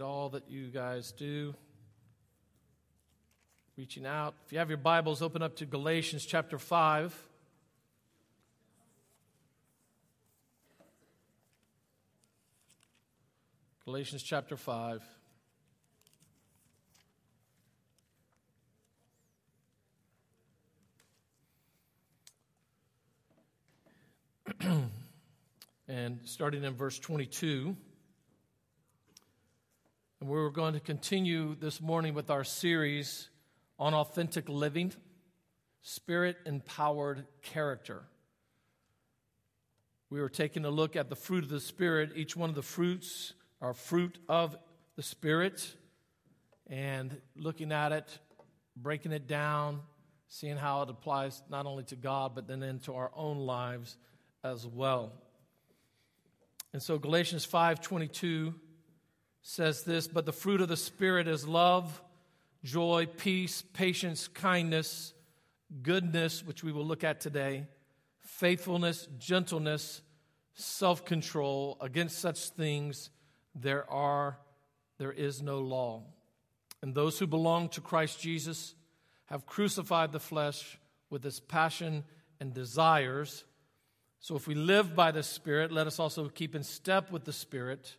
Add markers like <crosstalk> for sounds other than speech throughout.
all that you guys do. Reaching out. If you have your Bibles, open up to Galatians chapter 5. Galatians chapter 5. <clears throat> and starting in verse 22. And we're going to continue this morning with our series on authentic living, spirit empowered character. We were taking a look at the fruit of the Spirit. Each one of the fruits are fruit of the Spirit, and looking at it, breaking it down, seeing how it applies not only to God, but then into our own lives as well. And so Galatians 5:22 says this, but the fruit of the Spirit is love, joy, peace, patience, kindness, goodness, which we will look at today, faithfulness, gentleness, self control. Against such things there are there is no law. And those who belong to Christ Jesus have crucified the flesh with its passion and desires. So if we live by the Spirit, let us also keep in step with the Spirit.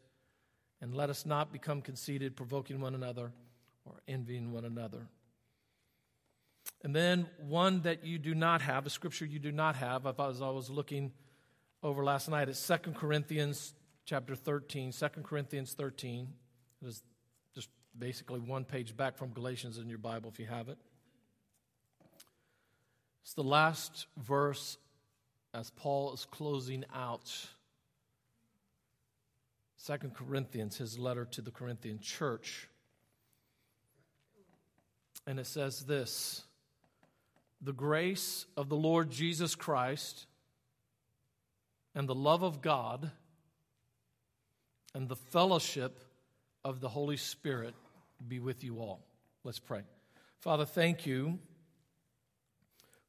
And let us not become conceited, provoking one another or envying one another. And then one that you do not have, a scripture you do not have, as I was looking over last night, is 2 Corinthians chapter 13. 2 Corinthians 13. It is just basically one page back from Galatians in your Bible if you have it. It's the last verse as Paul is closing out Second Corinthians, his letter to the Corinthian church. And it says this The grace of the Lord Jesus Christ and the love of God and the fellowship of the Holy Spirit be with you all. Let's pray. Father, thank you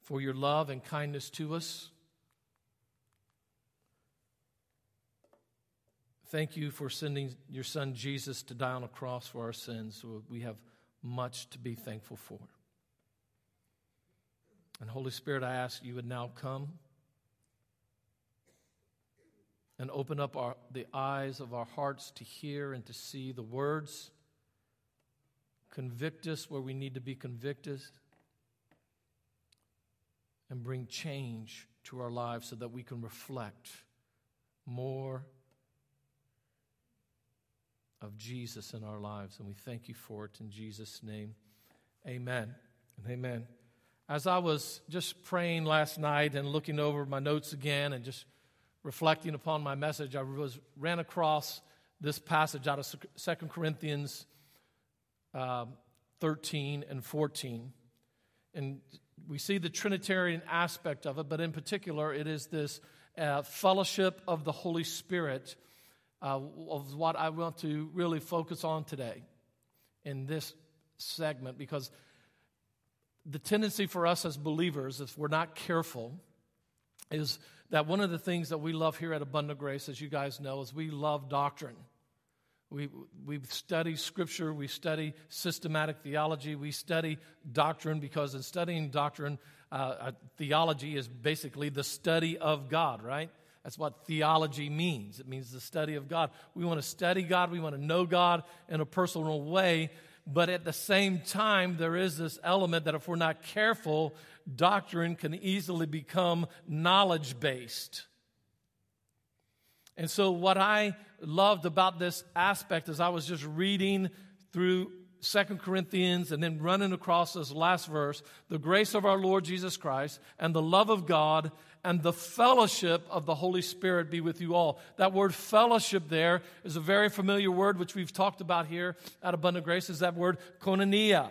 for your love and kindness to us. Thank you for sending your son Jesus to die on a cross for our sins. We have much to be thankful for. And Holy Spirit, I ask you would now come and open up our, the eyes of our hearts to hear and to see the words. Convict us where we need to be convicted. And bring change to our lives so that we can reflect more of Jesus in our lives. And we thank you for it in Jesus' name. Amen and amen. As I was just praying last night and looking over my notes again and just reflecting upon my message, I was, ran across this passage out of 2 Corinthians uh, 13 and 14. And we see the Trinitarian aspect of it, but in particular, it is this uh, fellowship of the Holy Spirit uh, of what I want to really focus on today in this segment because the tendency for us as believers, if we're not careful, is that one of the things that we love here at Abundant Grace, as you guys know, is we love doctrine. We, we study scripture, we study systematic theology, we study doctrine because in studying doctrine, uh, uh theology is basically the study of God, right? That's what theology means. It means the study of God. We want to study God, we want to know God in a personal way, but at the same time, there is this element that if we're not careful, doctrine can easily become knowledge based. And so, what I loved about this aspect is I was just reading through Second Corinthians and then running across this last verse the grace of our Lord Jesus Christ and the love of God and the fellowship of the Holy Spirit be with you all. That word fellowship there is a very familiar word which we've talked about here at Abundant Grace is that word koinonia.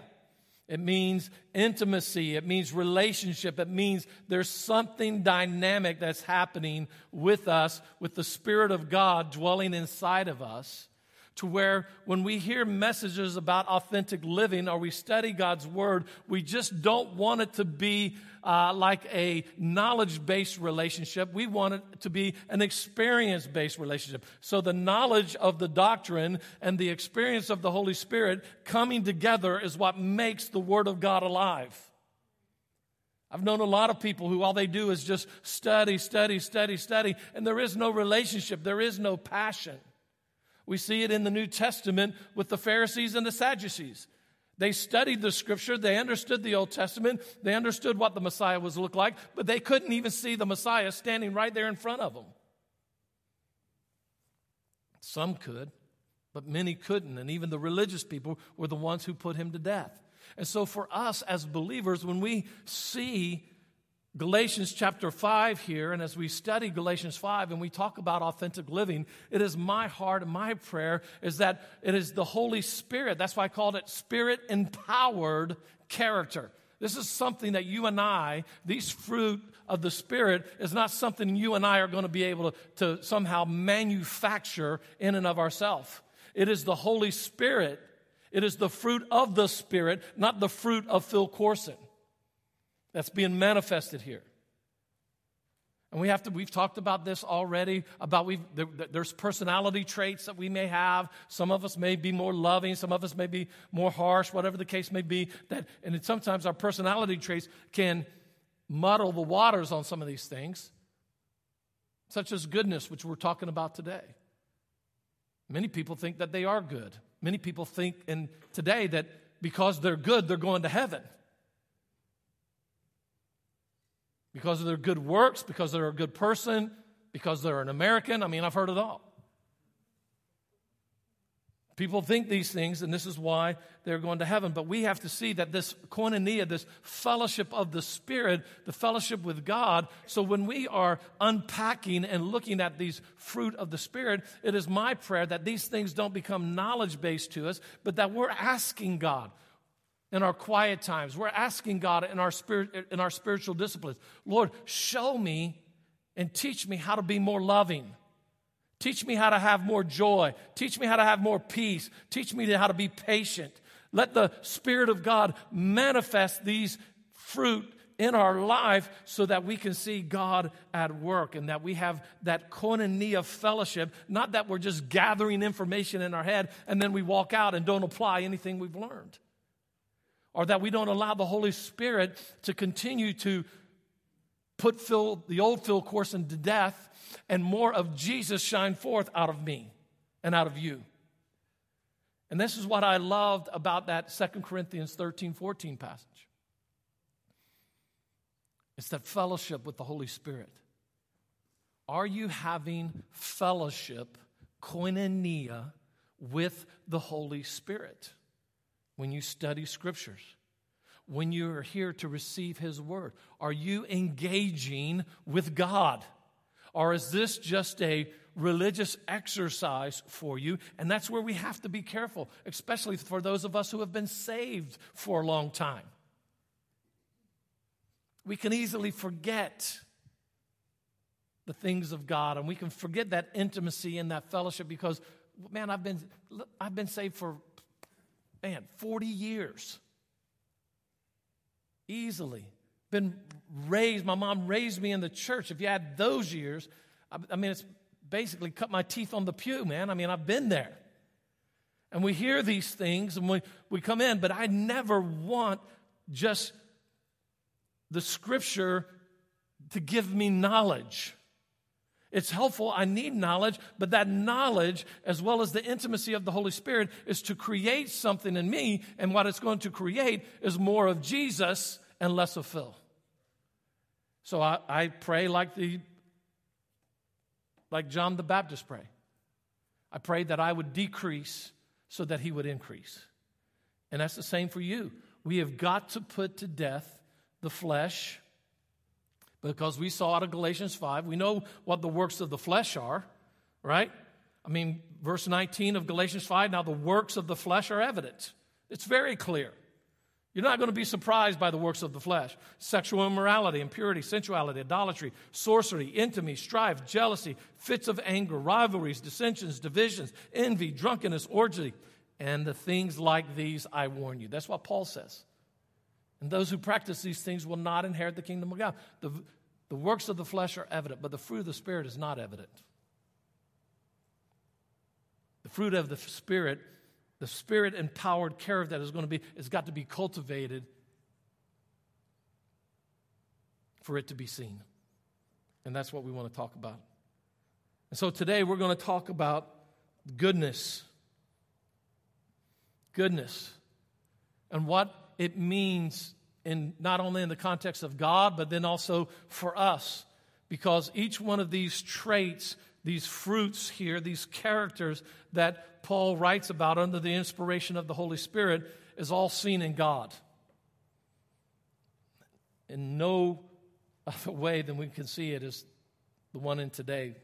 It means intimacy. It means relationship. It means there's something dynamic that's happening with us, with the Spirit of God dwelling inside of us. To where when we hear messages about authentic living or we study God's Word, we just don't want it to be uh, like a knowledge based relationship. We want it to be an experience based relationship. So the knowledge of the doctrine and the experience of the Holy Spirit coming together is what makes the Word of God alive. I've known a lot of people who all they do is just study, study, study, study, and there is no relationship, there is no passion. We see it in the New Testament with the Pharisees and the Sadducees. They studied the scripture, they understood the Old Testament, they understood what the Messiah was look like, but they couldn't even see the Messiah standing right there in front of them. Some could, but many couldn't, and even the religious people were the ones who put him to death. And so, for us as believers, when we see Galatians chapter 5 here, and as we study Galatians 5 and we talk about authentic living, it is my heart and my prayer is that it is the Holy Spirit. That's why I called it spirit empowered character. This is something that you and I, these fruit of the Spirit, is not something you and I are going to be able to, to somehow manufacture in and of ourselves. It is the Holy Spirit. It is the fruit of the Spirit, not the fruit of Phil Courson that's being manifested here. And we have to, we've talked about this already, about we there, there's personality traits that we may have. Some of us may be more loving, some of us may be more harsh, whatever the case may be. That, and sometimes our personality traits can muddle the waters on some of these things, such as goodness, which we're talking about today. Many people think that they are good. Many people think in today that because they're good, they're going to heaven. Because of their good works, because they're a good person, because they're an American. I mean, I've heard it all. People think these things, and this is why they're going to heaven. But we have to see that this koinonia, this fellowship of the Spirit, the fellowship with God. So when we are unpacking and looking at these fruit of the Spirit, it is my prayer that these things don't become knowledge based to us, but that we're asking God, in our quiet times. We're asking God in our, spirit, in our spiritual disciplines, Lord, show me and teach me how to be more loving. Teach me how to have more joy. Teach me how to have more peace. Teach me how to be patient. Let the Spirit of God manifest these fruit in our life so that we can see God at work and that we have that koinonia fellowship, not that we're just gathering information in our head and then we walk out and don't apply anything we've learned or that we don't allow the Holy Spirit to continue to put Phil, the old Phil Courson to death and more of Jesus shine forth out of me and out of you. And this is what I loved about that 2 Corinthians 13 14 passage. It's that fellowship with the Holy Spirit. Are you having fellowship, koinonia, with the Holy Spirit? When you study scriptures, when you are here to receive His word? Are you engaging with God? Or is this just a religious exercise for you? And that's where we have to be careful, especially for those of us who have been saved for a long time. We can easily forget the things of God and we can forget that intimacy and that fellowship because, man, I've been, I've been saved for man, 40 years. Easily. Been raised, my mom raised me in the church. If you add those years, I, I mean, it's basically cut my teeth on the pew, man. I mean, I've been there. And we hear these things and we, we come in, but I never want just the scripture to give me knowledge. It's helpful. I need knowledge, but that knowledge, as well as the intimacy of the Holy Spirit, is to create something in me. And what it's going to create is more of Jesus and less of Phil. So I, I pray like the like John the Baptist pray. I pray that I would decrease so that he would increase. And that's the same for you. We have got to put to death the flesh because we saw out of Galatians 5, we know what the works of the flesh are, right? I mean, verse 19 of Galatians 5 now the works of the flesh are evident. It's very clear. You're not going to be surprised by the works of the flesh sexual immorality, impurity, sensuality, idolatry, sorcery, intimacy, strife, jealousy, fits of anger, rivalries, dissensions, divisions, envy, drunkenness, orgy, and the things like these I warn you. That's what Paul says. And those who practice these things will not inherit the kingdom of God. The, the works of the flesh are evident, but the fruit of the Spirit is not evident. The fruit of the Spirit the spirit empowered care of that is going to be, It's got to be cultivated for it to be seen. And that's what we want to talk about. And so today we're going to talk about goodness. Goodness. And what it means in not only in the context of God, but then also for us. Because each one of these traits these fruits here, these characters that Paul writes about under the inspiration of the Holy Spirit, is all seen in God. In no other way than we can see it is the one in today,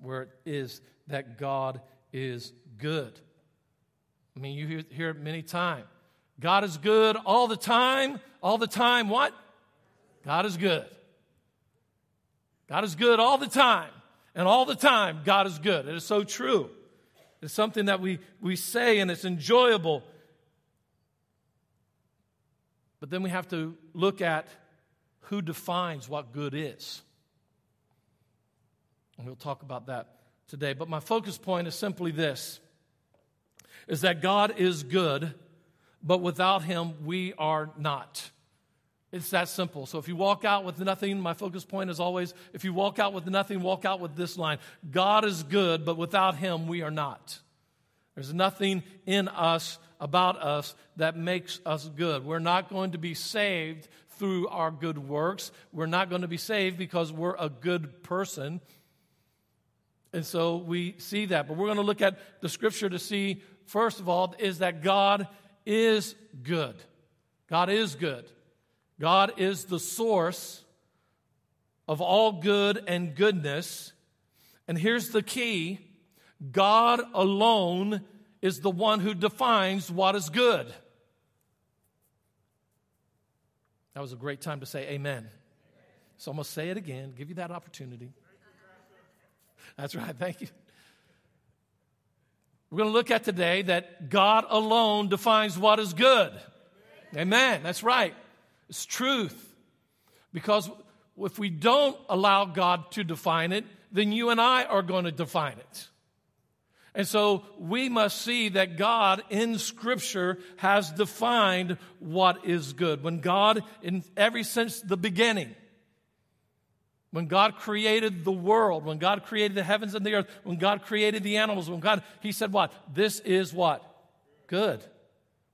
where it is that God is good. I mean, you hear, it many times. God is good all the time. All the time, what? God is good. God is good all the time. And all the time, God is good. It is so true. It's something that we, we say and it's enjoyable. But then we have to look at who defines what good is. And we'll talk about that today. But my focus point is simply this is that God is good, but without him we are not. It's that simple. So if you walk out with nothing, my focus point is always if you walk out with nothing, walk out with this line God is good, but without Him, we are not. There's nothing in us, about us, that makes us good. We're not going to be saved through our good works. We're not going to be saved because we're a good person. And so we see that. But we're going to look at the scripture to see, first of all, is that God is good. God is good. God is the source of all good and goodness. And here's the key God alone is the one who defines what is good. That was a great time to say amen. So I'm going to say it again, give you that opportunity. That's right, thank you. We're going to look at today that God alone defines what is good. Amen. That's right. It's truth. Because if we don't allow God to define it, then you and I are going to define it. And so we must see that God in Scripture has defined what is good. When God, in every since the beginning, when God created the world, when God created the heavens and the earth, when God created the animals, when God, He said what? This is what? Good.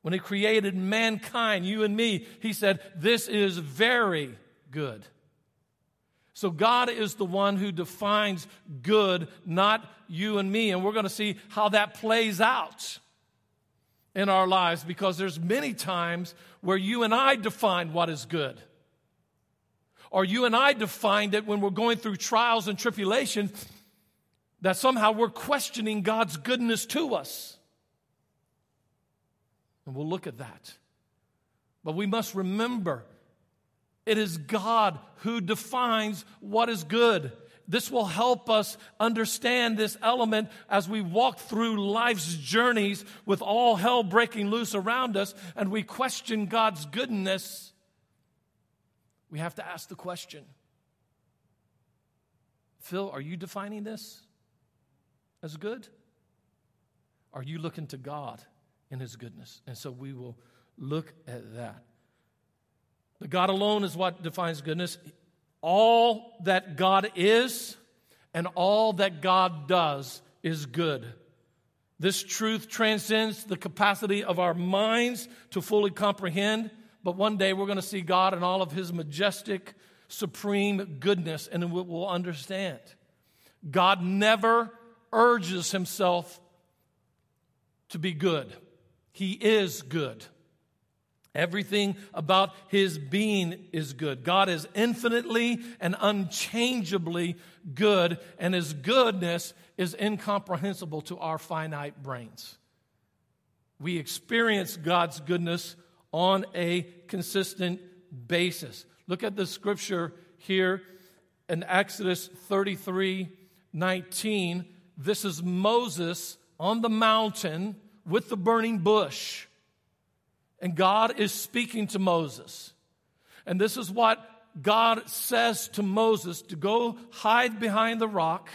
When he created mankind, you and me, he said, This is very good. So God is the one who defines good, not you and me. And we're going to see how that plays out in our lives because there's many times where you and I define what is good. Or you and I defined it when we're going through trials and tribulations that somehow we're questioning God's goodness to us. And we'll look at that. But we must remember it is God who defines what is good. This will help us understand this element as we walk through life's journeys with all hell breaking loose around us and we question God's goodness. We have to ask the question Phil, are you defining this as good? Are you looking to God? in his goodness. And so we will look at that. But God alone is what defines goodness. All that God is and all that God does is good. This truth transcends the capacity of our minds to fully comprehend, but one day we're going to see God in all of his majestic, supreme goodness, and we will understand. God never urges himself to be good. He is good. Everything about his being is good. God is infinitely and unchangeably good, and his goodness is incomprehensible to our finite brains. We experience God's goodness on a consistent basis. Look at the scripture here in Exodus 33 19. This is Moses on the mountain with the burning bush. And God is speaking to Moses. And this is what God says to Moses to go hide behind the rock.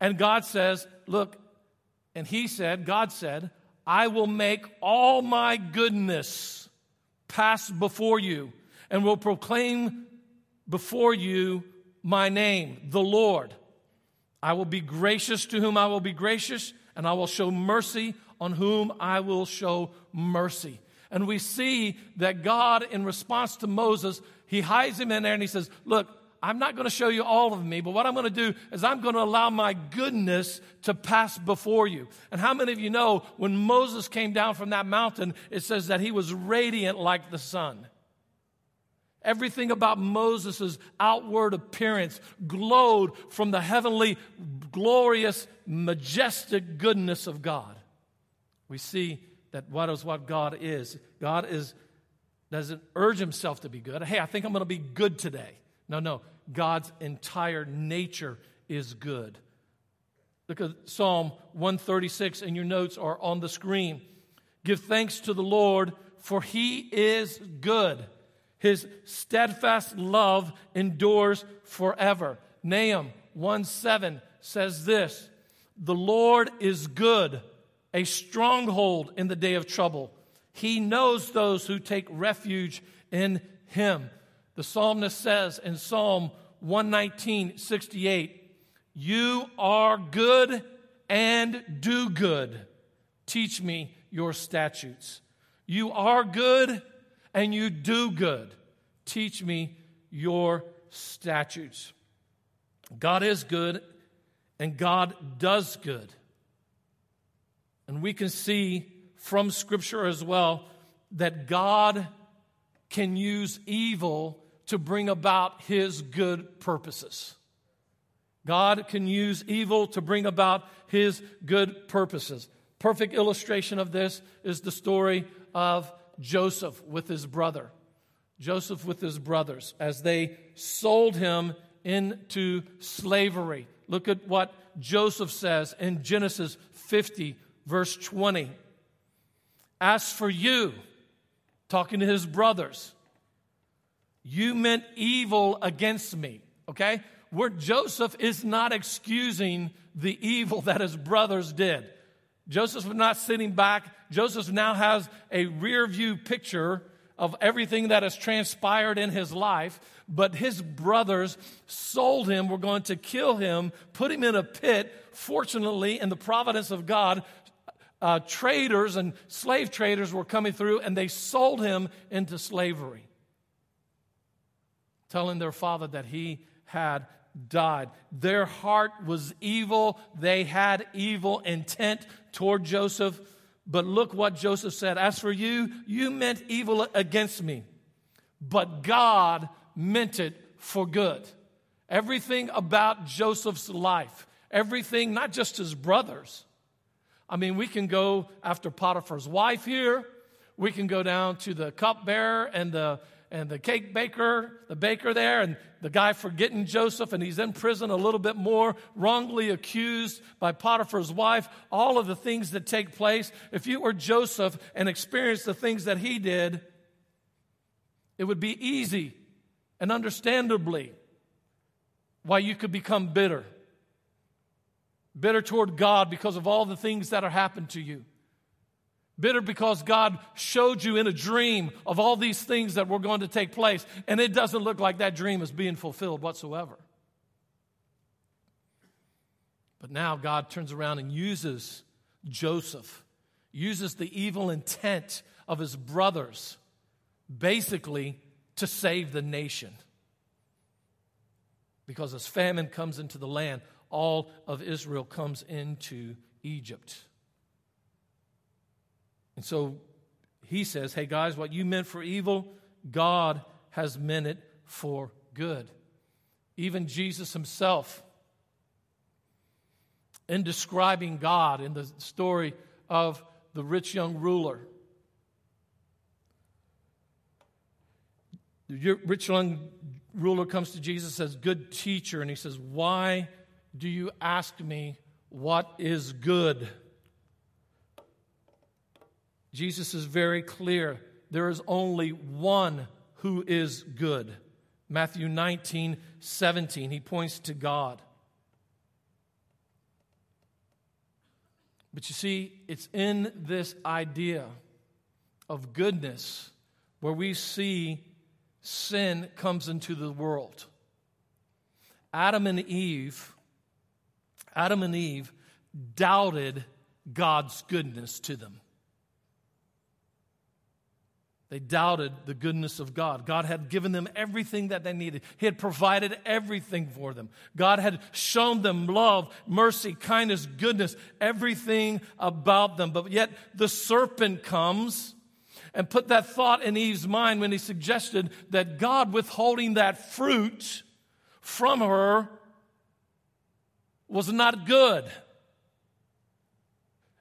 And God says, Look, and he said, God said, I will make all my goodness pass before you and will proclaim before you my name, the Lord. I will be gracious to whom I will be gracious, and I will show mercy on whom I will show mercy. And we see that God, in response to Moses, he hides him in there and he says, Look, I'm not going to show you all of me, but what I'm going to do is I'm going to allow my goodness to pass before you. And how many of you know when Moses came down from that mountain, it says that he was radiant like the sun? Everything about Moses' outward appearance glowed from the heavenly, glorious, majestic goodness of God. We see that what is what God is. God is doesn't urge himself to be good. Hey, I think I'm going to be good today. No, no. God's entire nature is good. Look at Psalm 136, and your notes are on the screen. Give thanks to the Lord, for he is good. His steadfast love endures forever. Nahum 1 7 says this The Lord is good, a stronghold in the day of trouble. He knows those who take refuge in him. The psalmist says in Psalm 119, 68, You are good and do good. Teach me your statutes. You are good and you do good. Teach me your statutes. God is good and God does good. And we can see from Scripture as well that God can use evil to bring about his good purposes. God can use evil to bring about his good purposes. Perfect illustration of this is the story of Joseph with his brother. Joseph with his brothers as they sold him into slavery. Look at what Joseph says in Genesis 50, verse 20. As for you, talking to his brothers, you meant evil against me. Okay? Where Joseph is not excusing the evil that his brothers did. Joseph was not sitting back. Joseph now has a rear view picture of everything that has transpired in his life. But his brothers sold him, were going to kill him, put him in a pit. Fortunately, in the providence of God, uh, traders and slave traders were coming through and they sold him into slavery telling their father that he had died. Their heart was evil. They had evil intent toward Joseph. But look what Joseph said As for you, you meant evil against me, but God meant it for good. Everything about Joseph's life, everything, not just his brothers. I mean, we can go after Potiphar's wife here. We can go down to the cupbearer and the and the cake baker, the baker there, and the guy forgetting Joseph, and he's in prison a little bit more, wrongly accused by Potiphar's wife, all of the things that take place. If you were Joseph and experienced the things that he did, it would be easy and understandably why you could become bitter. Bitter toward God because of all the things that are happened to you. Bitter because God showed you in a dream of all these things that were going to take place, and it doesn't look like that dream is being fulfilled whatsoever. But now God turns around and uses Joseph, uses the evil intent of his brothers, basically to save the nation. Because as famine comes into the land, all of Israel comes into Egypt. And so he says, Hey, guys, what you meant for evil, God has meant it for good. Even Jesus himself, in describing God in the story of the rich young ruler, the rich young ruler comes to Jesus and says, Good teacher. And he says, Why do you ask me what is good? Jesus is very clear. There is only one who is good. Matthew 19, 17, he points to God. But you see, it's in this idea of goodness where we see sin comes into the world. Adam and Eve, Adam and Eve doubted God's goodness to them. They doubted the goodness of God. God had given them everything that they needed. He had provided everything for them. God had shown them love, mercy, kindness, goodness, everything about them. But yet the serpent comes and put that thought in Eve's mind when he suggested that God withholding that fruit from her was not good.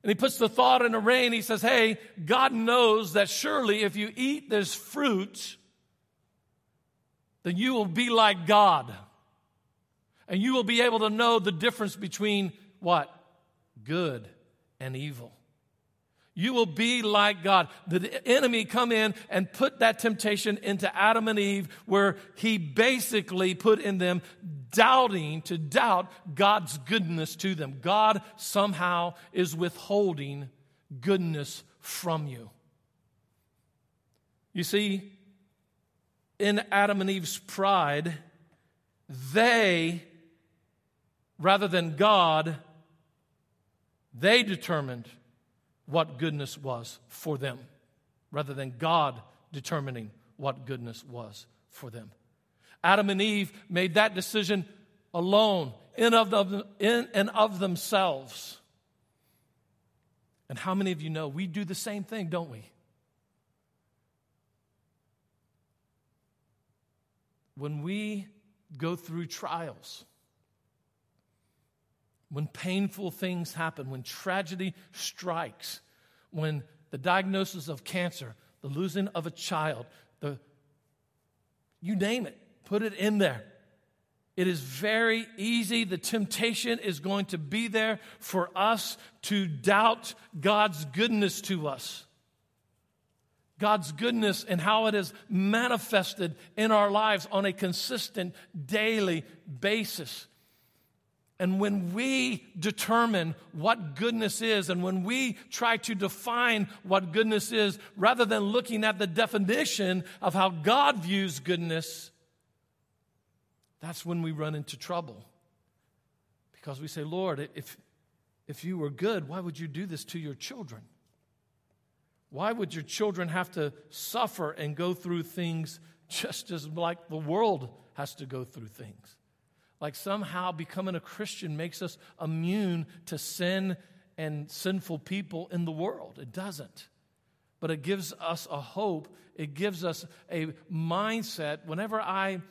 And he puts the thought in a rain. He says, Hey, God knows that surely if you eat this fruit, then you will be like God. And you will be able to know the difference between what? Good and evil. You will be like God. The enemy come in and put that temptation into Adam and Eve where he basically put in them doubting to doubt God's goodness to them. God somehow is withholding goodness from you. You see, in Adam and Eve's pride, they, rather than God, they determined what goodness was for them rather than God determining what goodness was for them. Adam and Eve made that decision alone, in, of them, in and of themselves. And how many of you know we do the same thing, don't we? When we go through trials, when painful things happen, when tragedy strikes, when the diagnosis of cancer, the losing of a child, the you name it, put it in there. It is very easy. The temptation is going to be there for us to doubt God's goodness to us. God's goodness and how it is manifested in our lives on a consistent daily basis. And when we determine what goodness is, and when we try to define what goodness is, rather than looking at the definition of how God views goodness, that's when we run into trouble. Because we say, Lord, if, if you were good, why would you do this to your children? Why would your children have to suffer and go through things just as like the world has to go through things? Like somehow becoming a Christian makes us immune to sin and sinful people in the world. It doesn't. But it gives us a hope, it gives us a mindset. Whenever I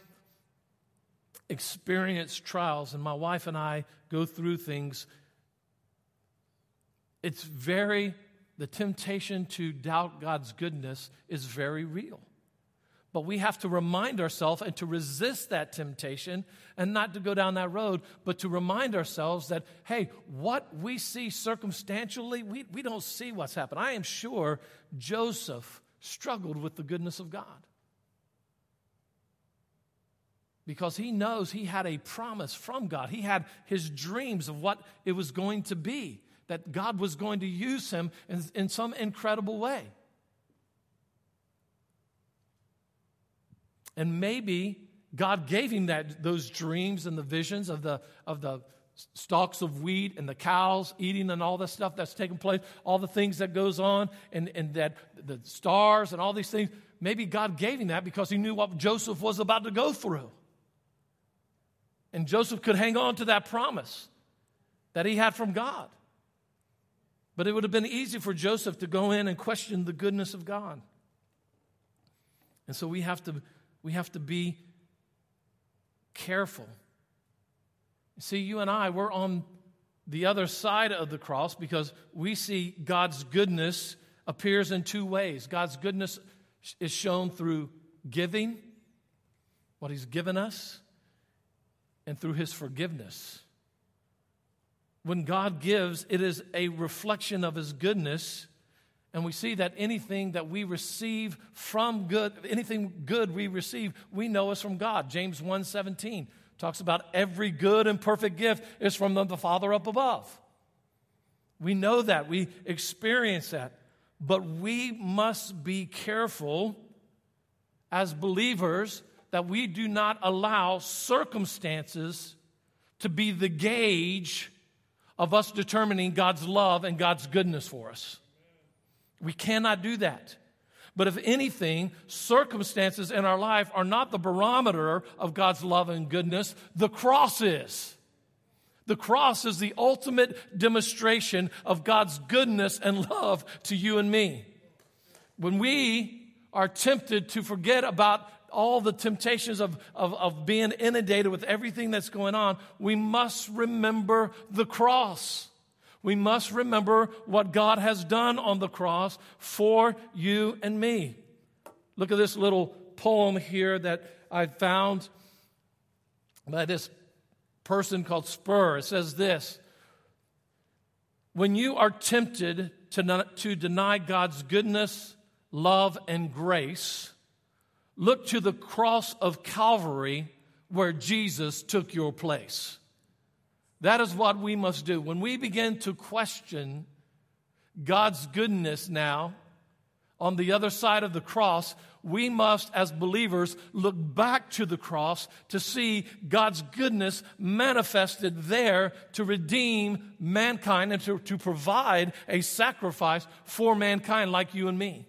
experience trials and my wife and I go through things, it's very, the temptation to doubt God's goodness is very real. But we have to remind ourselves and to resist that temptation and not to go down that road, but to remind ourselves that, hey, what we see circumstantially, we, we don't see what's happened. I am sure Joseph struggled with the goodness of God because he knows he had a promise from God. He had his dreams of what it was going to be, that God was going to use him in, in some incredible way. And maybe God gave him that, those dreams and the visions of the, of the stalks of wheat and the cows eating and all the stuff that's taking place, all the things that goes on, and, and that the stars and all these things. Maybe God gave him that because he knew what Joseph was about to go through. And Joseph could hang on to that promise that he had from God. But it would have been easy for Joseph to go in and question the goodness of God. And so we have to we have to be careful. See, you and I, we're on the other side of the cross because we see God's goodness appears in two ways. God's goodness is shown through giving what He's given us, and through His forgiveness. When God gives, it is a reflection of His goodness. And we see that anything that we receive from good, anything good we receive, we know is from God. James 1:17 talks about every good and perfect gift is from the Father up above. We know that, we experience that. But we must be careful as believers that we do not allow circumstances to be the gauge of us determining God's love and God's goodness for us. We cannot do that. But if anything, circumstances in our life are not the barometer of God's love and goodness, the cross is. The cross is the ultimate demonstration of God's goodness and love to you and me. When we are tempted to forget about all the temptations of, of, of being inundated with everything that's going on, we must remember the cross. We must remember what God has done on the cross for you and me. Look at this little poem here that I found by this person called Spur. It says this When you are tempted to, not, to deny God's goodness, love, and grace, Look to the cross of Calvary where Jesus took your place. That is what we must do. When we begin to question God's goodness now on the other side of the cross, we must, as believers, look back to the cross to see God's goodness manifested there to redeem mankind and to, to provide a sacrifice for mankind like you and me.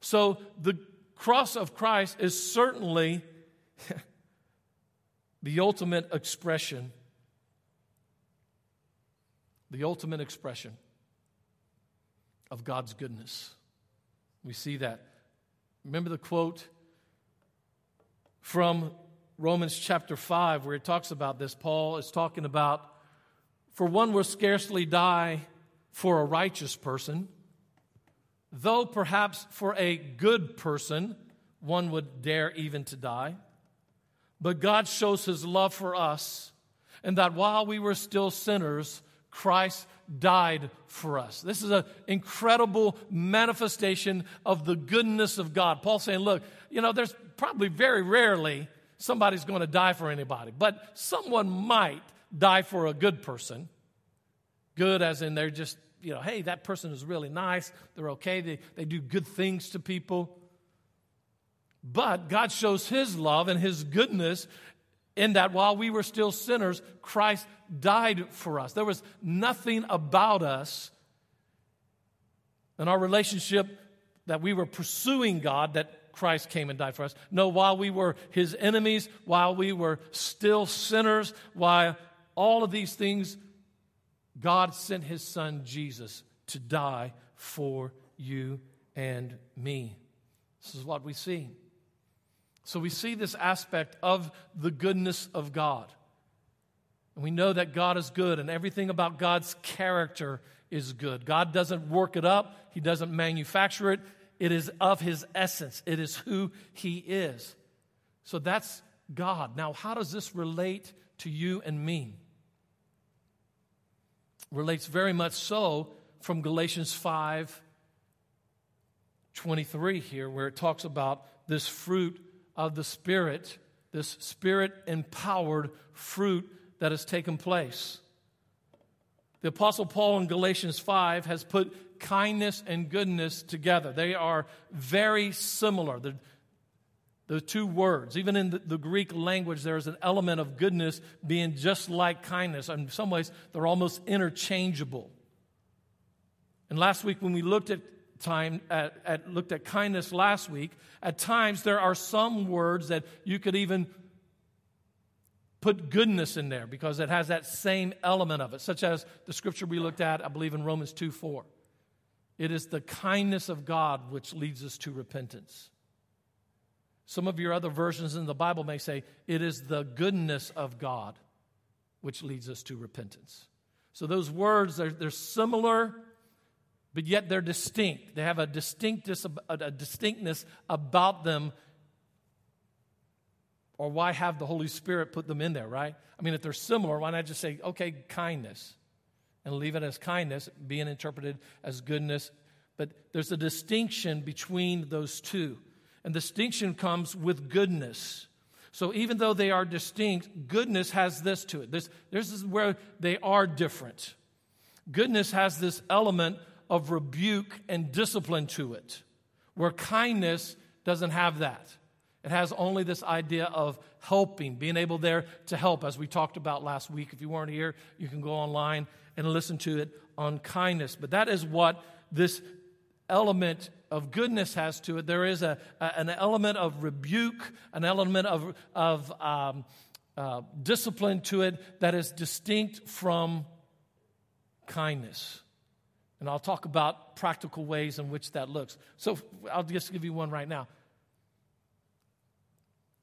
So the cross of Christ is certainly <laughs> the ultimate expression. The ultimate expression of God's goodness. We see that. Remember the quote from Romans chapter 5 where it talks about this. Paul is talking about, for one will scarcely die for a righteous person Though perhaps for a good person, one would dare even to die. But God shows his love for us, and that while we were still sinners, Christ died for us. This is an incredible manifestation of the goodness of God. Paul saying, look, you know, there's probably very rarely somebody's going to die for anybody, but someone might die for a good person. Good as in they're just you know, hey, that person is really nice. They're okay. They, they do good things to people. But God shows His love and His goodness in that while we were still sinners, Christ died for us. There was nothing about us in our relationship that we were pursuing God that Christ came and died for us. No, while we were His enemies, while we were still sinners, while all of these things God sent his son Jesus to die for you and me. This is what we see. So we see this aspect of the goodness of God. And we know that God is good, and everything about God's character is good. God doesn't work it up, He doesn't manufacture it. It is of His essence, it is who He is. So that's God. Now, how does this relate to you and me? relates very much so from Galatians 5 23 here, where it talks about this fruit of the Spirit, this Spirit empowered fruit that has taken place. The Apostle Paul in Galatians 5 has put kindness and goodness together. They are very similar. The, the two words. Even in the, the, Greek language, there is an element of goodness being just like kindness. In some ways, they're almost interchangeable. And last week, when we looked at time at, at, looked at kindness last week, at times there are some words that you could even put goodness in there because it has that same element of it, such as the scripture we looked at, I believe in Romans 2 4. It is the kindness of God which leads us to repentance. Some of your other versions in the Bible may say, it is the goodness of God which leads us to repentance. So those words, they're, they're similar, but yet they're distinct. They have a, distinctness, a distinctness about them, or why have the Holy Spirit put them in there, right? I mean, if they're similar, why not just say, okay, kindness, and leave it as kindness, being interpreted as goodness? But there's a distinction between those two. And distinction comes with goodness. So even though they are distinct, goodness has this to it. This, this is where they are different. Goodness has this element of rebuke and discipline to it, where kindness doesn't have that. It has only this idea of helping, being able there to help, as we talked about last week. If you weren't here, you can go online and listen to it on kindness. But that is what this element of goodness has to it. There is a, a an element of rebuke, an element of, of um, uh, discipline to it that is distinct from kindness. And I'll talk about practical ways in which that looks. So I'll just give you one right now.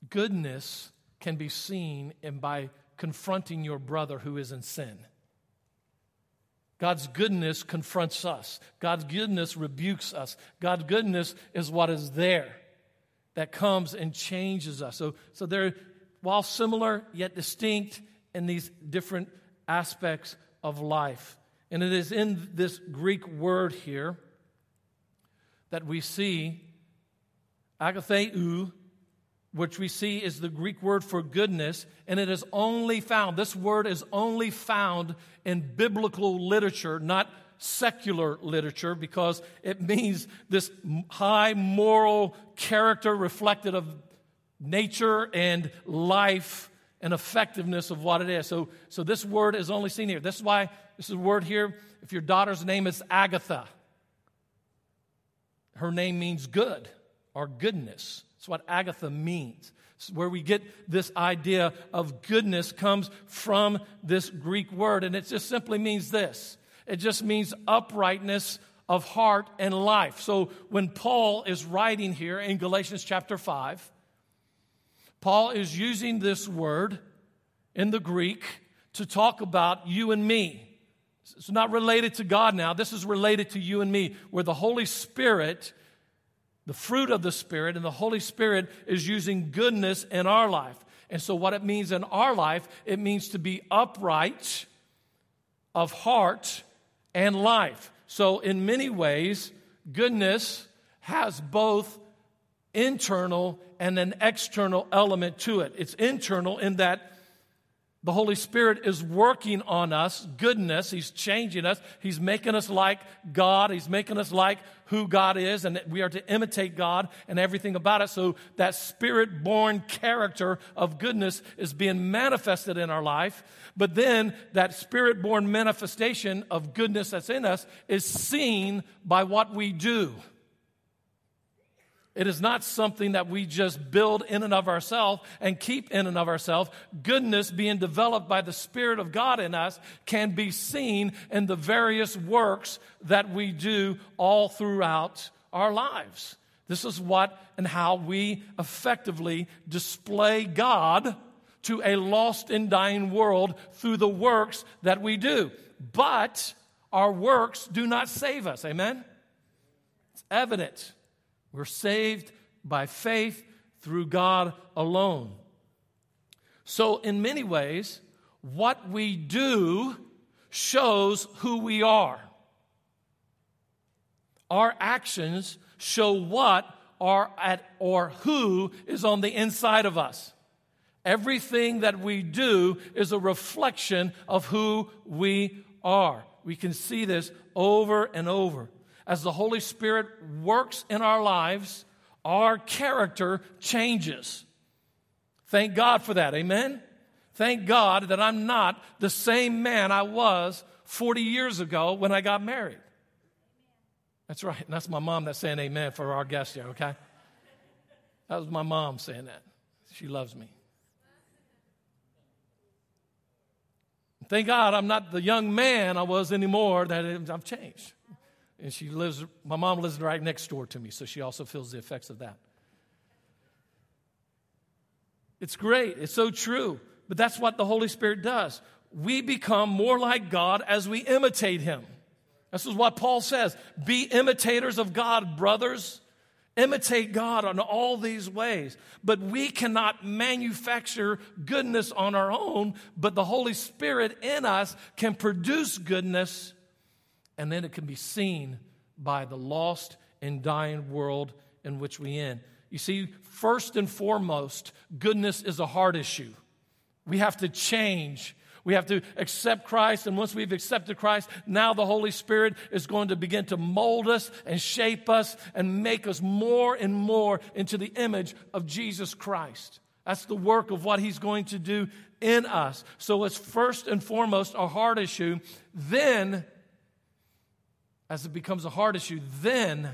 Goodness can be seen in by confronting your brother who is in sin. God's goodness confronts us. God's goodness rebukes us. God's goodness is what is there that comes and changes us. So, so they're, while similar, yet distinct in these different aspects of life. And it is in this Greek word here that we see agatheu, which we see is the Greek word for goodness, and it is only found, this word is only found in biblical literature, not secular literature, because it means this high moral character reflected of nature and life and effectiveness of what it is. So, so this word is only seen here. This is why this is a word here. If your daughter's name is Agatha, her name means good or goodness. That's what Agatha means. It's where we get this idea of goodness comes from this Greek word, and it just simply means this it just means uprightness of heart and life. So when Paul is writing here in Galatians chapter 5, Paul is using this word in the Greek to talk about you and me. It's not related to God now. This is related to you and me, where the Holy Spirit, the fruit of the Spirit, and the Holy Spirit is using goodness in our life. And so, what it means in our life, it means to be upright of heart and life. So, in many ways, goodness has both internal and an external element to it. It's internal in that the Holy Spirit is working on us, goodness. He's changing us. He's making us like God. He's making us like who God is, and we are to imitate God and everything about it. So that spirit born character of goodness is being manifested in our life. But then that spirit born manifestation of goodness that's in us is seen by what we do. It is not something that we just build in and of ourselves and keep in and of ourselves. Goodness being developed by the Spirit of God in us can be seen in the various works that we do all throughout our lives. This is what and how we effectively display God to a lost and dying world through the works that we do. But our works do not save us. Amen? It's evident we're saved by faith through God alone. So, in many ways, what we do shows who we are. Our actions show what are at or who is on the inside of us. Everything that we do is a reflection of who we are. We can see this over and over as the Holy Spirit works in our lives, our character changes. Thank God for that. Amen? Thank God that I'm not the same man I was 40 years ago when I got married. That's right. And that's my mom that's saying amen for our guest here, okay? That was my mom saying that. She loves me. Thank God I'm not the young man I was anymore, that I've changed. And she lives, my mom lives right next door to me, so she also feels the effects of that. It's great. It's so true. But that's what the Holy Spirit does. We become more like God as we imitate Him. This is what Paul says Be imitators of God, brothers. imitate God in all these ways. But we cannot manufacture goodness on our own, but the Holy Spirit in us can produce goodness, and then it can be seen by the lost and dying world in which we in. You see, first and foremost, goodness is a heart issue. We have to change we have to accept Christ, and once we've accepted Christ, now the Holy Spirit is going to begin to mold us and shape us and make us more and more into the image of Jesus Christ. That's the work of what He's going to do in us. So it's first and foremost a heart issue. Then, as it becomes a heart issue, then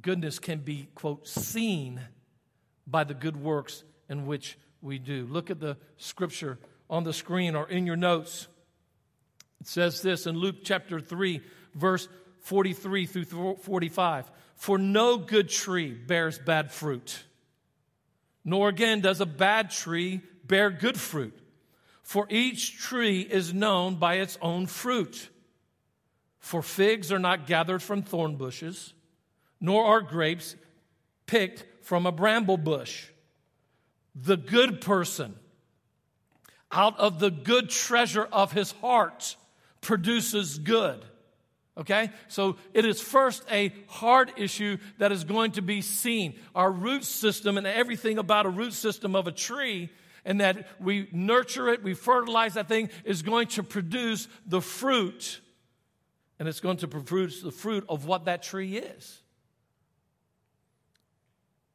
goodness can be, quote, seen by the good works in which we do. Look at the scripture on the screen or in your notes. It says this in Luke chapter 3, verse 43 through 45 For no good tree bears bad fruit, nor again does a bad tree bear good fruit. For each tree is known by its own fruit. For figs are not gathered from thorn bushes, nor are grapes picked from a bramble bush the good person out of the good treasure of his heart produces good. Okay? So it is first a heart issue that is going to be seen. Our root system and everything about a root system of a tree and that we nurture it, we fertilize that thing is going to produce the fruit. And it's going to produce the fruit of what that tree is.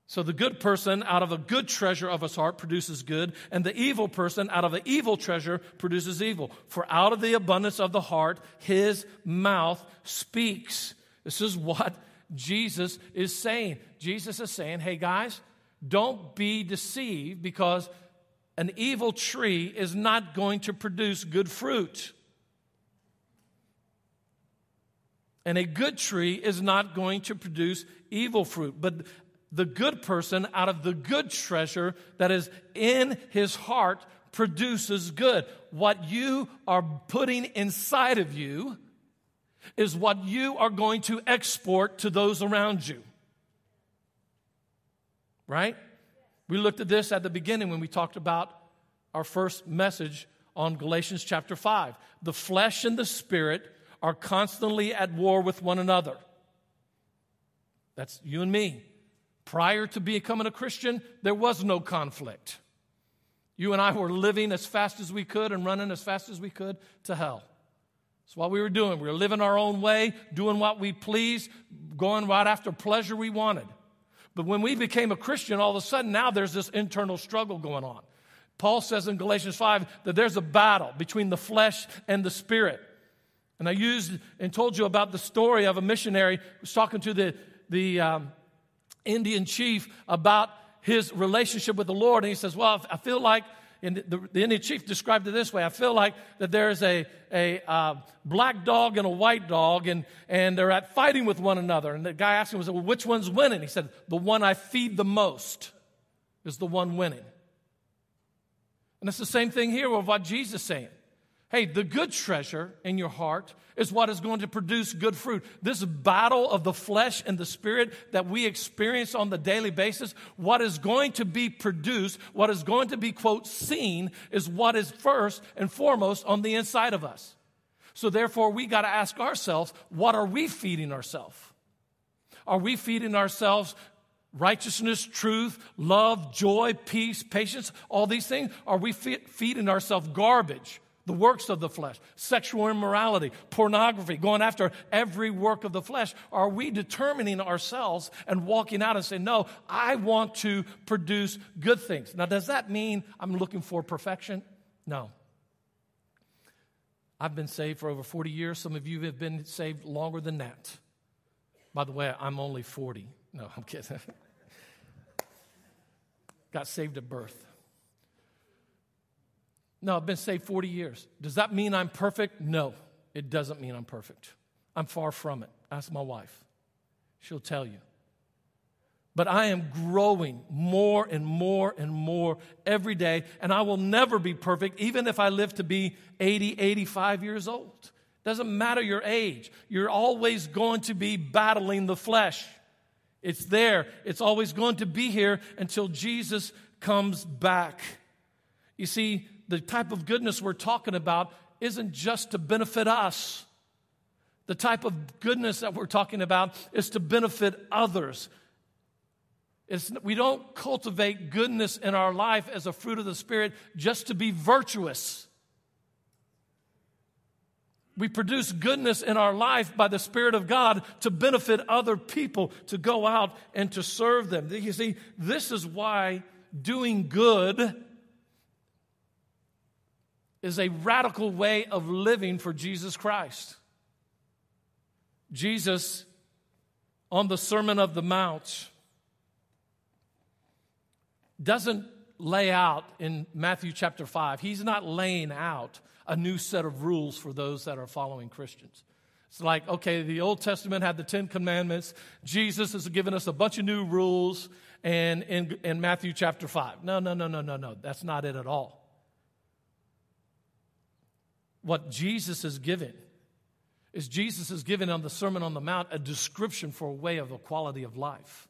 So the good person out of a good treasure of his heart produces good, and the evil person out of the evil treasure produces evil. For out of the abundance of the heart, his mouth speaks. This is what Jesus is saying. Jesus is saying, hey guys, don't be deceived because an evil tree is not going to produce good fruit. And a good tree is not going to produce evil fruit. But the good person out of the good treasure that is in his heart produces good. What you are putting inside of you is what you are going to export to those around you. Right? We looked at this at the beginning when we talked about our first message on Galatians chapter 5. The flesh and the spirit are constantly at war with one another. That's you and me. Prior to becoming a Christian, there was no conflict. You and I were living as fast as we could and running as fast as we could to hell. That's what we were doing. We were living our own way, doing what we pleased, going right after pleasure we wanted. But when we became a Christian, all of a sudden now there's this internal struggle going on. Paul says in Galatians 5 that there's a battle between the flesh and the spirit. And I used and told you about the story of a missionary who was talking to the, the um, Indian chief about his relationship with the Lord. And he says, Well, I feel like, the, the Indian chief described it this way I feel like that there's a, a uh, black dog and a white dog, and, and they're at fighting with one another. And the guy asked him, well, Which one's winning? He said, The one I feed the most is the one winning. And it's the same thing here with what Jesus is saying. Hey, the good treasure in your heart is what is going to produce good fruit. This battle of the flesh and the spirit that we experience on the daily basis, what is going to be produced, what is going to be, quote, seen, is what is first and foremost on the inside of us. So therefore, we got to ask ourselves, what are we feeding ourselves? Are we feeding ourselves righteousness, truth, love, joy, peace, patience, all these things? Are we feeding ourselves garbage? The works of the flesh, sexual immorality, pornography, going after every work of the flesh? Are we determining ourselves and walking out and saying, No, I want to produce good things? Now, does that mean I'm looking for perfection? No. I've been saved for over 40 years. Some of you have been saved longer than that. By the way, I'm only 40. No, I'm kidding. <laughs> Got saved at birth. No, I've been saved 40 years. Does that mean I'm perfect? No, it doesn't mean I'm perfect. I'm far from it. Ask my wife, she'll tell you. But I am growing more and more and more every day, and I will never be perfect, even if I live to be 80, 85 years old. Doesn't matter your age, you're always going to be battling the flesh. It's there, it's always going to be here until Jesus comes back. You see, the type of goodness we're talking about isn't just to benefit us. The type of goodness that we're talking about is to benefit others. It's, we don't cultivate goodness in our life as a fruit of the Spirit just to be virtuous. We produce goodness in our life by the Spirit of God to benefit other people, to go out and to serve them. You see, this is why doing good is a radical way of living for Jesus Christ. Jesus, on the Sermon of the Mount, doesn't lay out in Matthew chapter 5, he's not laying out a new set of rules for those that are following Christians. It's like, okay, the Old Testament had the Ten Commandments. Jesus has given us a bunch of new rules and in, in Matthew chapter 5. No, no, no, no, no, no. That's not it at all. What Jesus is giving is Jesus is giving on the Sermon on the Mount a description for a way of a quality of life.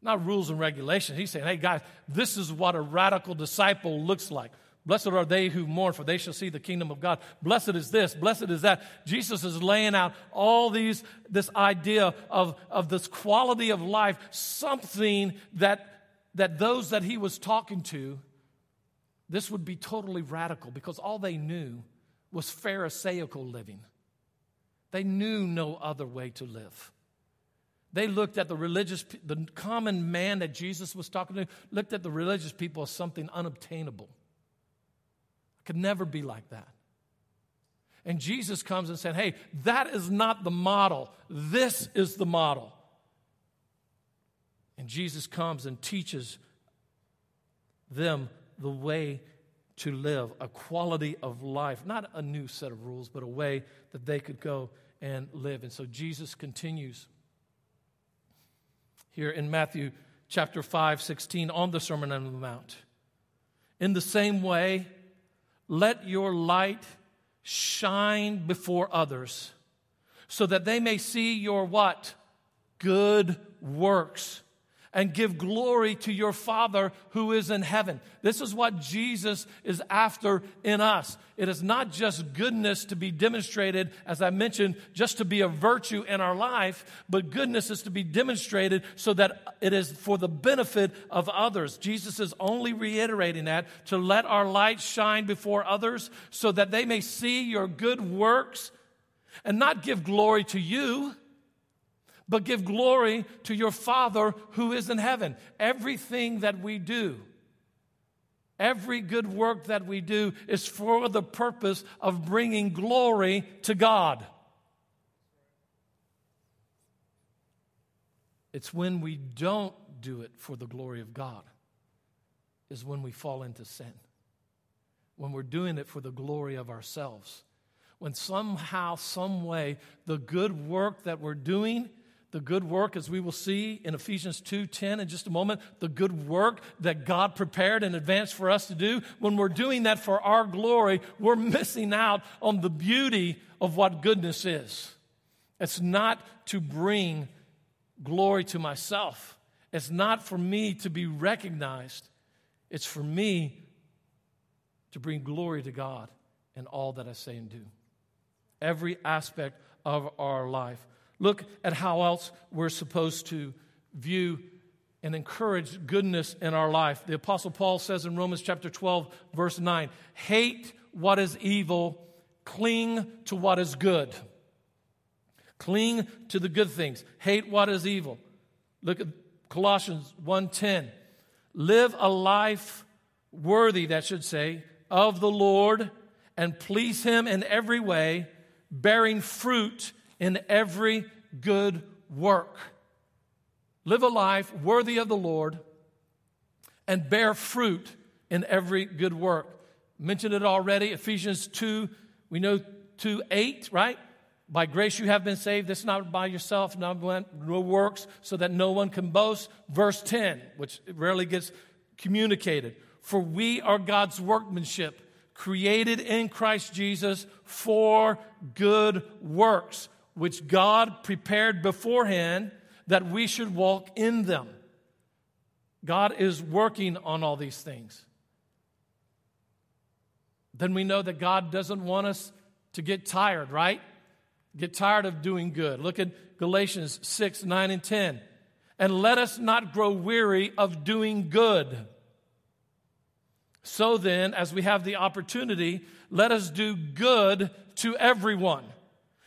Not rules and regulations. He's saying, hey, guys, this is what a radical disciple looks like. Blessed are they who mourn, for they shall see the kingdom of God. Blessed is this, blessed is that. Jesus is laying out all these, this idea of, of this quality of life, something that, that those that he was talking to, this would be totally radical because all they knew was Pharisaical living. They knew no other way to live. They looked at the religious, the common man that Jesus was talking to, looked at the religious people as something unobtainable I could never be like that. And Jesus comes and said, Hey, that is not the model. This is the model. And Jesus comes and teaches them the way to live, a quality of life, not a new set of rules, but a way that they could go and live. And so Jesus continues here in Matthew chapter 5, 16, on the Sermon on the Mount. In the same way, let your light shine before others so that they may see your what? Good works and give glory to your Father who is in heaven. This is what Jesus is after in us. It is not just goodness to be demonstrated, as I mentioned, just to be a virtue in our life, but goodness is to be demonstrated so that it is for the benefit of others. Jesus is only reiterating that to let our light shine before others so that they may see your good works and not give glory to you but give glory to your Father who is in heaven. Everything that we do, every good work that we do is for the purpose of bringing glory to God. It's when we don't do it for the glory of God, is when we fall into sin. When we're doing it for the glory of ourselves. When somehow, some way, the good work that we're doing the good work, as we will see in Ephesians 2:10 in just a moment, the good work that God prepared in advance for us to do, when we're doing that for our glory, we're missing out on the beauty of what goodness is. It's not to bring glory to myself. It's not for me to be recognized. It's for me to bring glory to God in all that I say and do. Every aspect of our life. Look at how else we're supposed to view and encourage goodness in our life. The Apostle Paul says in Romans chapter 12, verse 9 hate what is evil, cling to what is good. Cling to the good things, hate what is evil. Look at Colossians 1:10. Live a life worthy, that should say, of the Lord and please him in every way, bearing fruit in every good work. Live a life worthy of the Lord and bear fruit in every good work. Mentioned it already, Ephesians 2, we know 2 8, right? By grace you have been saved. This is not by yourself, not by no works, so that no one can boast. Verse 10, which rarely gets communicated. For we are God's workmanship created in Christ Jesus for good works, which God prepared beforehand that we should walk in them. God is working on all these things. Then we know that God doesn't want us to get tired, right? Get tired of doing good. Look at Galatians 6, 9, and 10. And let us not grow weary of doing good. So then, as we have the opportunity, let us do good to everyone,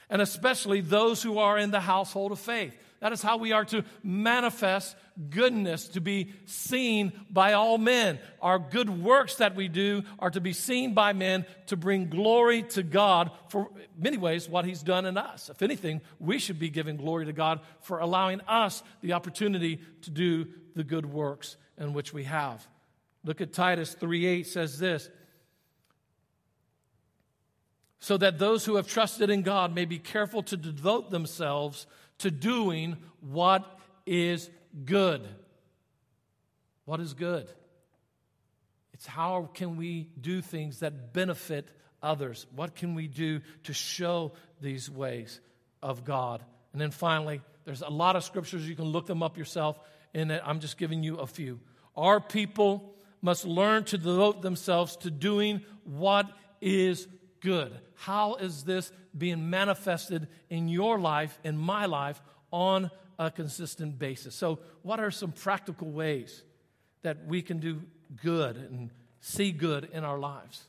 and especially those who are in the household of faith. That is how we are to manifest goodness, to be seen by all men. Our good works that we do are to be seen by men to bring glory to God for many ways what He's done in us. If anything, we should be giving glory to God for allowing us the opportunity to do the good works in which we have. Look at Titus 3 8 says this. So that those who have trusted in God may be careful to devote themselves to doing what is good. What is good? It's how can we do things that benefit others? What can we do to show these ways of God? And then finally, there's a lot of scriptures. You can look them up yourself, and I'm just giving you a few. Our people must learn to devote themselves to doing what is good. How is this being manifested in your life, in my life, on a consistent basis? So, what are some practical ways that we can do good and see good in our lives?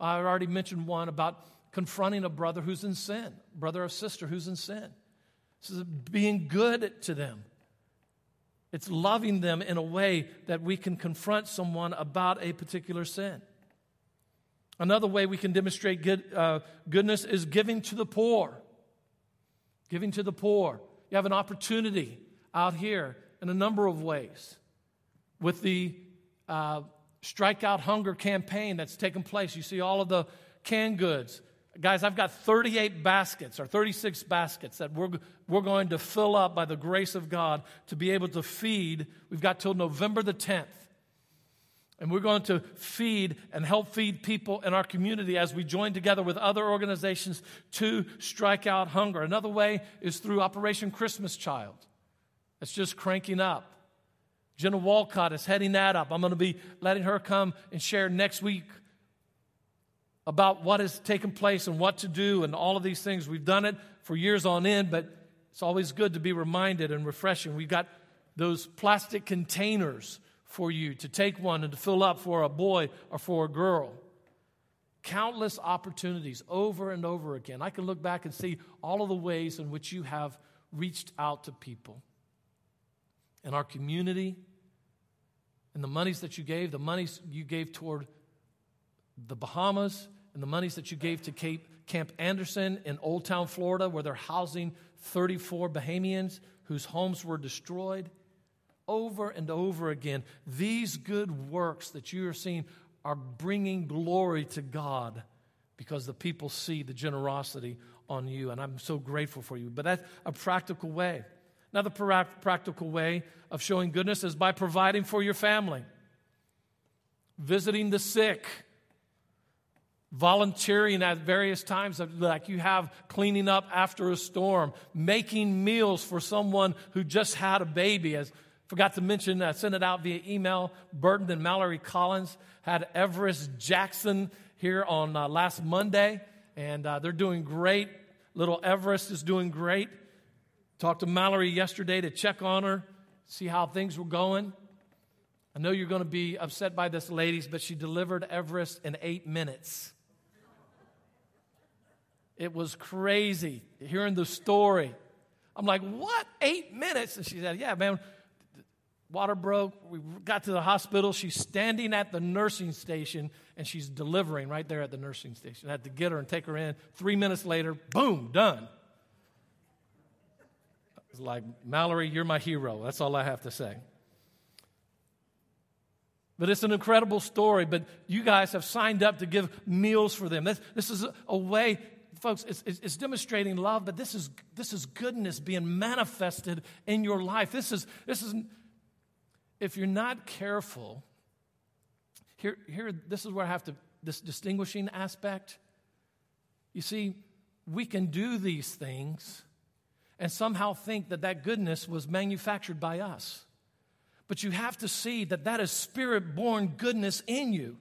I already mentioned one about confronting a brother who's in sin, brother or sister who's in sin. This is being good to them. It's loving them in a way that we can confront someone about a particular sin. Another way we can demonstrate good, uh, goodness is giving to the poor. Giving to the poor. You have an opportunity out here in a number of ways. With the uh, Strike Out Hunger campaign that's taken place, you see all of the canned goods. Guys, I've got 38 baskets or 36 baskets that we're, we're going to fill up by the grace of God to be able to feed. We've got till November the 10th and we're going to feed and help feed people in our community as we join together with other organizations to strike out hunger. Another way is through Operation Christmas Child. It's just cranking up. Jenna Walcott is heading that up. I'm going to be letting her come and share next week about what has taken place and what to do and all of these things. We've done it for years on end, but it's always good to be reminded and refreshing. We've got those plastic containers for you to take one and to fill up for a boy or for a girl. Countless opportunities over and over again. I can look back and see all of the ways in which you have reached out to people in our community, and the monies that you gave, the monies you gave toward the Bahamas, and the monies that you gave to Cape, Camp Anderson in Old Town, Florida, where they're housing 34 Bahamians whose homes were destroyed over and over again, these good works that you are seeing are bringing glory to God because the people see the generosity on you. And I'm so grateful for you. But that's a practical way. Another practical way of showing goodness is by providing for your family, visiting the sick, volunteering at various times, like you have cleaning up after a storm, making meals for someone who just had a baby, as Forgot to mention, uh, sent it out via email. Burton and Mallory Collins had Everest Jackson here on uh, last Monday, and uh, they're doing great. Little Everest is doing great. Talked to Mallory yesterday to check on her, see how things were going. I know you're going to be upset by this, ladies, but she delivered Everest in eight minutes. It was crazy hearing the story. I'm like, what? Eight minutes? And she said, yeah, man, water broke. We got to the hospital. She's standing at the nursing station and she's delivering right there at the nursing station. I had to get her and take her in. Three minutes later, boom, done. It's like, Mallory, you're my hero. That's all I have to say. But it's an incredible story. But you guys have signed up to give meals for them. This, this is a way, folks, it's, it's, demonstrating love, but this is, this is goodness being manifested in your life. This is, this is if you're not careful, here, here, this is where I have to this distinguishing aspect? You see, we can do these things and somehow think that that goodness was manufactured by us. But you have to see that that is spirit born goodness in you.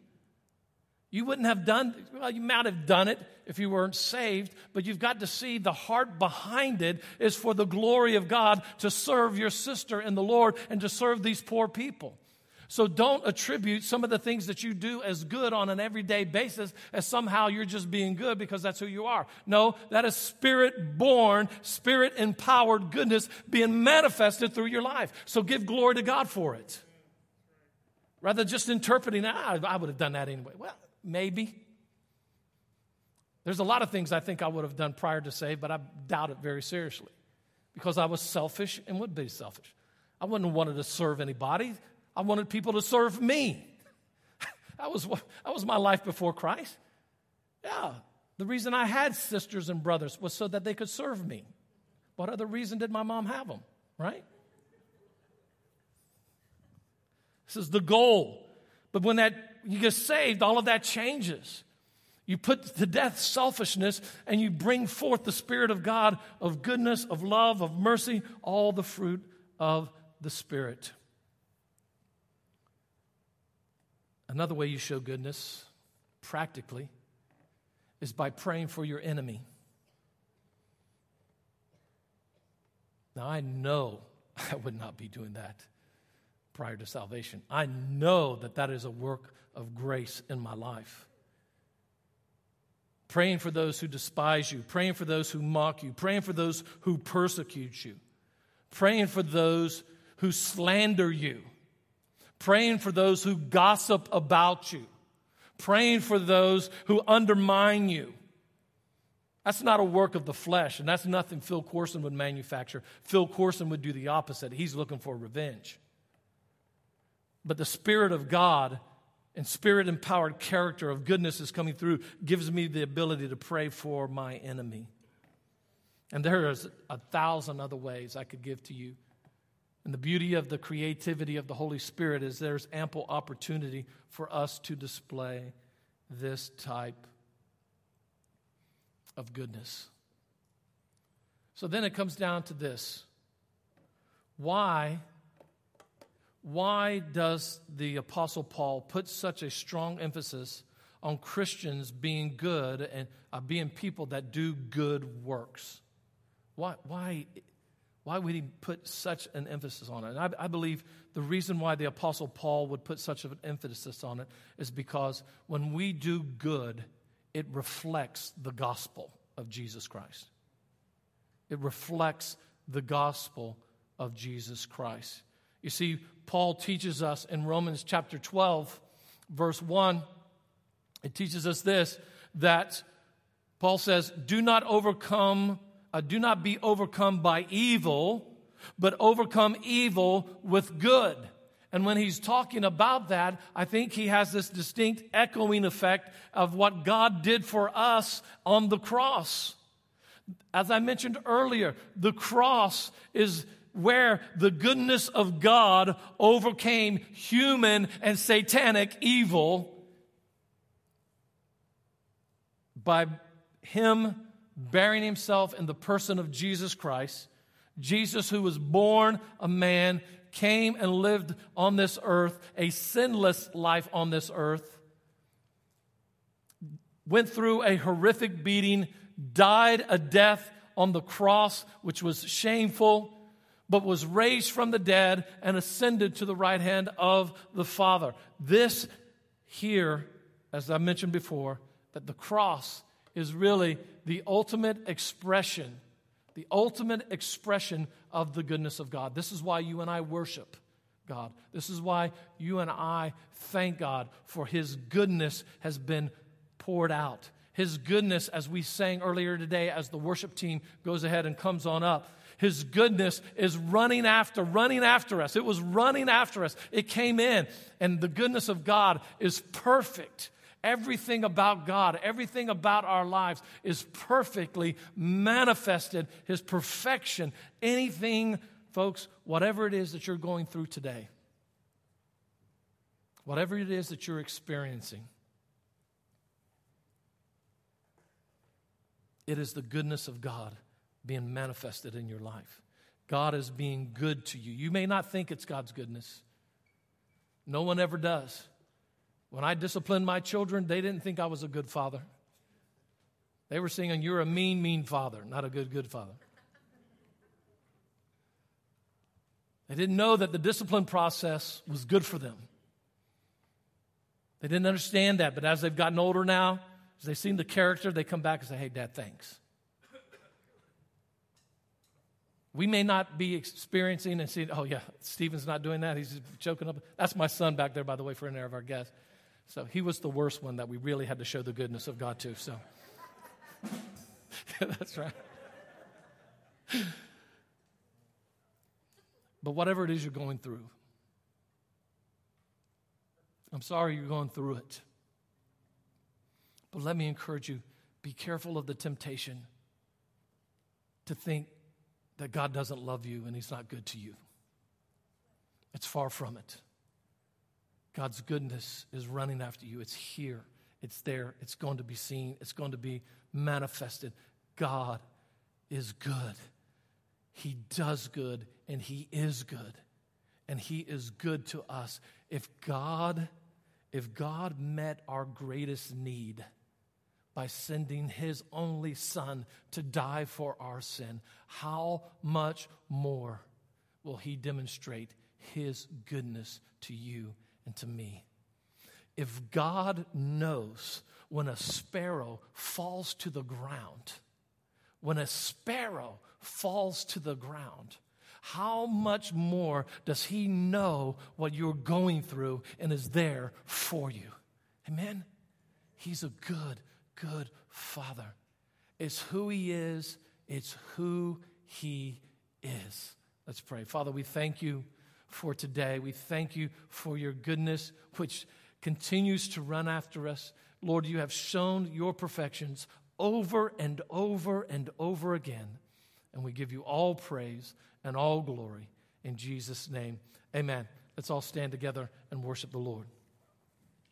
You wouldn't have done, well, you might have done it if you weren't saved, but you've got to see the heart behind it is for the glory of God to serve your sister in the Lord and to serve these poor people. So don't attribute some of the things that you do as good on an everyday basis as somehow you're just being good because that's who you are. No, that is spirit born, spirit empowered goodness being manifested through your life. So give glory to God for it. Rather than just interpreting, ah, I would have done that anyway. Well, maybe. There's a lot of things I think I would have done prior to save, but I doubt it very seriously because I was selfish and would be selfish. I wouldn't have wanted to serve anybody. I wanted people to serve me. <laughs> that, was, that was my life before Christ. Yeah. The reason I had sisters and brothers was so that they could serve me. What other reason did my mom have them, right? This is the goal. But when that you get saved, all of that changes. You put to death selfishness and you bring forth the Spirit of God of goodness, of love, of mercy, all the fruit of the Spirit. Another way you show goodness, practically, is by praying for your enemy. Now, I know <laughs> I would not be doing that prior to salvation. I know that that is a work of grace in my life. Praying for those who despise you, praying for those who mock you, praying for those who persecute you, praying for those who slander you praying for those who gossip about you, praying for those who undermine you. That's not a work of the flesh, and that's nothing Phil Courson would manufacture. Phil Courson would do the opposite. He's looking for revenge. But the Spirit of God and Spirit empowered character of goodness is coming through, gives me the ability to pray for my enemy. And there is a thousand other ways I could give to you. And the beauty of the creativity of the Holy Spirit is there's ample opportunity for us to display this type of goodness. So then it comes down to this. Why why does the apostle Paul put such a strong emphasis on Christians being good and uh, being people that do good works? Why why why would he put such an emphasis on it? And I, I, believe the reason why the Apostle Paul would put such an emphasis on it is because when we do good, it reflects the gospel of Jesus Christ. It reflects the gospel of Jesus Christ. You see, Paul teaches us in Romans chapter 12, verse 1, it teaches us this that Paul says, Do not overcome uh, do not be overcome by evil, but overcome evil with good. And when he's talking about that, I think he has this distinct echoing effect of what God did for us on the cross. As I mentioned earlier, the cross is where the goodness of God overcame human and satanic evil by him bearing himself in the person of Jesus Christ. Jesus, who was born a man, came and lived on this earth, a sinless life on this earth, went through a horrific beating, died a death on the cross, which was shameful, but was raised from the dead and ascended to the right hand of the Father. This here, as I mentioned before, that the cross is really the ultimate expression, the ultimate expression of the goodness of God. This is why you and I worship God. This is why you and I thank God for His goodness has been poured out. His goodness, as we sang earlier today, as the worship team goes ahead and comes on up, his goodness is running after, running after us. It was running after us. It came in, and the goodness of God is perfect. Everything about God, everything about our lives is perfectly manifested, His perfection. Anything, folks, whatever it is that you're going through today, whatever it is that you're experiencing, it is the goodness of God being manifested in your life. God is being good to you. You may not think it's God's goodness, no one ever does. When I disciplined my children, they didn't think I was a good father. They were singing, You're a mean, mean father, not a good, good father. They didn't know that the discipline process was good for them. They didn't understand that, but as they've gotten older now, as they've seen the character, they come back and say, Hey, Dad, thanks. We may not be experiencing and seeing, oh, yeah, Stephen's not doing that. He's choking up. That's my son back there, by the way, for any of our guests. So he was the worst one that we really had to show the goodness of God to. So <laughs> that's right. But whatever it is you're going through, I'm sorry you're going through it. But let me encourage you be careful of the temptation to think that God doesn't love you and He's not good to you. It's far from it. God's goodness is running after you. It's here, it's there, it's going to be seen, it's going to be manifested. God is good. He does good, and He is good. And He is good to us. If God, if God met our greatest need, by sending his only son to die for our sin, how much more will he demonstrate his goodness to you and to me? If God knows when a sparrow falls to the ground, when a sparrow falls to the ground, how much more does he know what you're going through and is there for you? Amen? He's a good, good Father. It's who He is, it's who He is. Let's pray. Father, we thank you for today. We thank you for your goodness, which continues to run after us. Lord, you have shown your perfections over and over and over again. And we give you all praise and all glory in Jesus' name. Amen. Let's all stand together and worship the Lord.